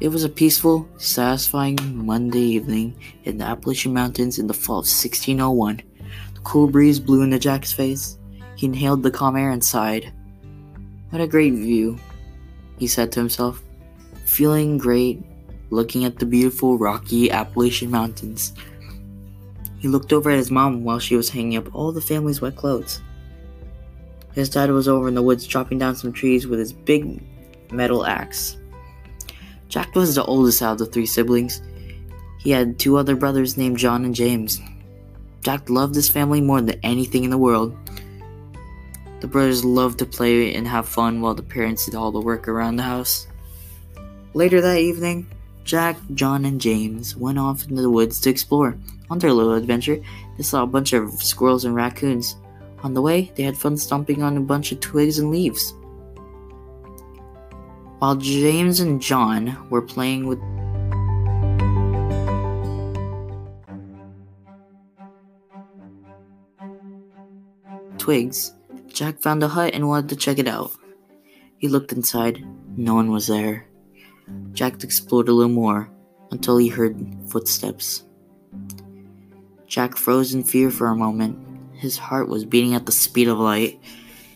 It was a peaceful, satisfying Monday evening in the Appalachian Mountains in the fall of 1601. The cool breeze blew into Jack's face. He inhaled the calm air and sighed. What a great view, he said to himself. Feeling great, looking at the beautiful rocky Appalachian Mountains. He looked over at his mom while she was hanging up all the family's wet clothes. His dad was over in the woods chopping down some trees with his big metal axe. Jack was the oldest out of the three siblings. He had two other brothers named John and James. Jack loved his family more than anything in the world. The brothers loved to play and have fun while the parents did all the work around the house. Later that evening, Jack, John, and James went off into the woods to explore. On their little adventure, they saw a bunch of squirrels and raccoons. On the way, they had fun stomping on a bunch of twigs and leaves. While James and John were playing with twigs, Jack found a hut and wanted to check it out. He looked inside. No one was there. Jack explored a little more until he heard footsteps. Jack froze in fear for a moment. His heart was beating at the speed of light.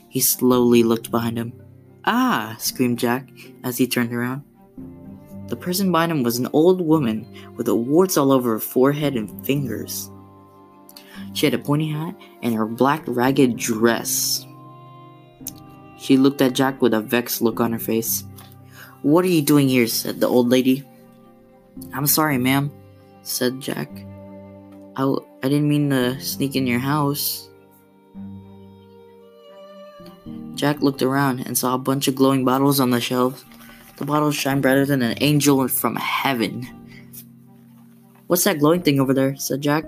He slowly looked behind him. Ah! screamed Jack as he turned around. The person behind him was an old woman with warts all over her forehead and fingers. She had a pointy hat and her black ragged dress. She looked at Jack with a vexed look on her face. What are you doing here? said the old lady. I'm sorry, ma'am, said Jack. I w- I didn't mean to sneak in your house. Jack looked around and saw a bunch of glowing bottles on the shelves. The bottles shine brighter than an angel from heaven. What's that glowing thing over there? said Jack.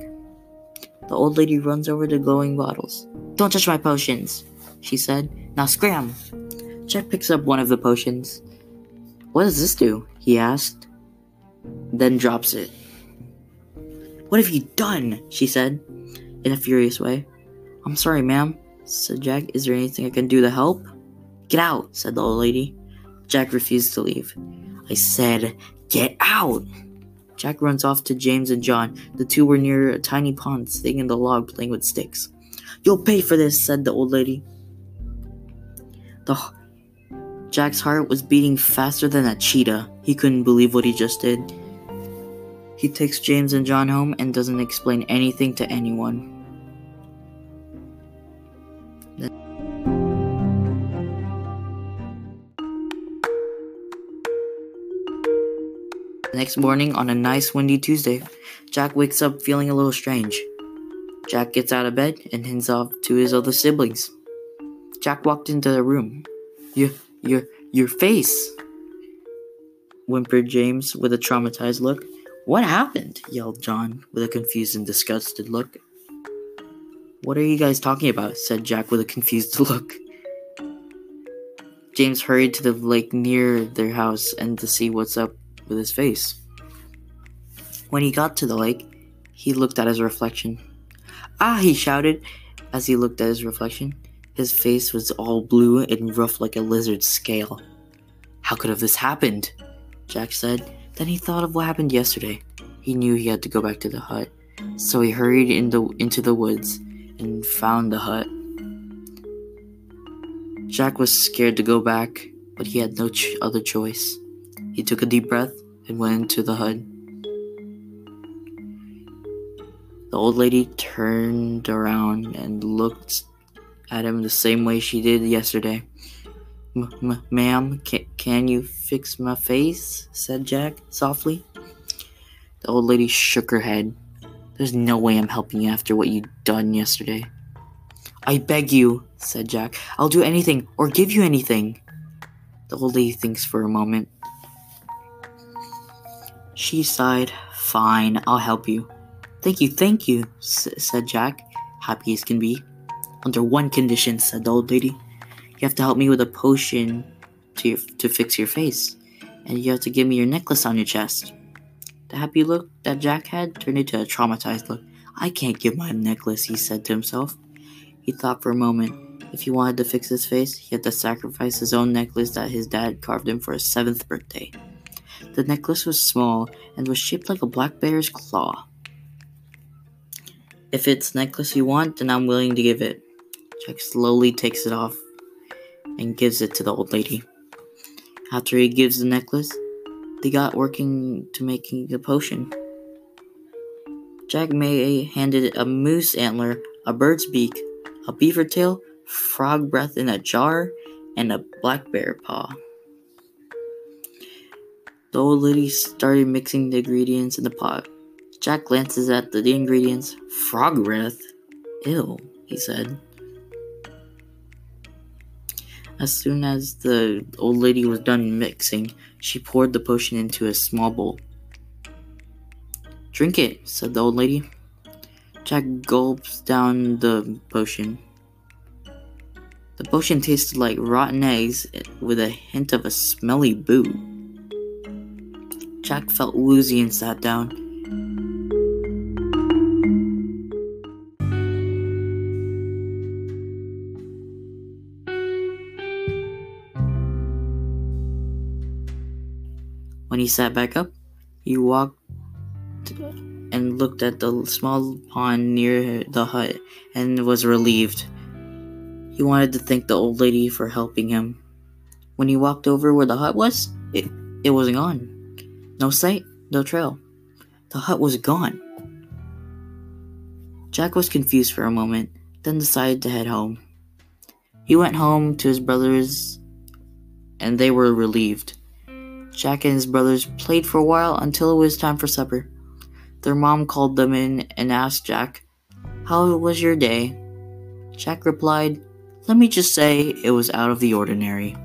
The old lady runs over to glowing bottles. Don't touch my potions, she said. Now scram! Jack picks up one of the potions. What does this do? he asked, then drops it. What have you done? she said, in a furious way. I'm sorry, ma'am, said Jack. Is there anything I can do to help? Get out, said the old lady. Jack refused to leave. I said, Get out! Jack runs off to James and John. The two were near a tiny pond, sitting in the log playing with sticks. You'll pay for this, said the old lady. The Jack's heart was beating faster than a cheetah. He couldn't believe what he just did. He takes James and John home and doesn't explain anything to anyone. Next morning, on a nice windy Tuesday, Jack wakes up feeling a little strange. Jack gets out of bed and hands off to his other siblings. Jack walked into the room. Your, your, your face, whimpered James with a traumatized look. What happened? yelled John with a confused and disgusted look. What are you guys talking about? said Jack with a confused look. James hurried to the lake near their house and to see what's up with his face. When he got to the lake, he looked at his reflection. Ah, he shouted as he looked at his reflection. His face was all blue and rough like a lizard's scale. How could have this happened? Jack said. Then he thought of what happened yesterday. He knew he had to go back to the hut, so he hurried in the, into the woods and found the hut. Jack was scared to go back, but he had no ch- other choice. He took a deep breath and went into the hut. The old lady turned around and looked at him the same way she did yesterday. Ma'am, can, can you fix my face? said Jack softly. The old lady shook her head. There's no way I'm helping you after what you done yesterday. I beg you, said Jack. I'll do anything or give you anything. The old lady thinks for a moment. She sighed. Fine, I'll help you. Thank you, thank you, s- said Jack, happy as can be. Under one condition, said the old lady. You have to help me with a potion to, your, to fix your face, and you have to give me your necklace on your chest. The happy look that Jack had turned into a traumatized look. I can't give my necklace, he said to himself. He thought for a moment. If he wanted to fix his face, he had to sacrifice his own necklace that his dad carved him for his seventh birthday. The necklace was small and was shaped like a black bear's claw. If it's necklace you want, then I'm willing to give it. Jack slowly takes it off and gives it to the old lady. After he gives the necklace, they got working to making a potion. Jack May handed a moose antler, a bird's beak, a beaver tail, frog breath in a jar, and a black bear paw. The old lady started mixing the ingredients in the pot. Jack glances at the ingredients. Frog breath? Ew, he said. As soon as the old lady was done mixing, she poured the potion into a small bowl. Drink it, said the old lady. Jack gulps down the potion. The potion tasted like rotten eggs with a hint of a smelly boo. Jack felt woozy and sat down. When he sat back up, he walked and looked at the small pond near the hut and was relieved. He wanted to thank the old lady for helping him. When he walked over where the hut was, it, it was gone. No sight, no trail. The hut was gone. Jack was confused for a moment, then decided to head home. He went home to his brothers, and they were relieved. Jack and his brothers played for a while until it was time for supper. Their mom called them in and asked Jack, How was your day? Jack replied, Let me just say it was out of the ordinary.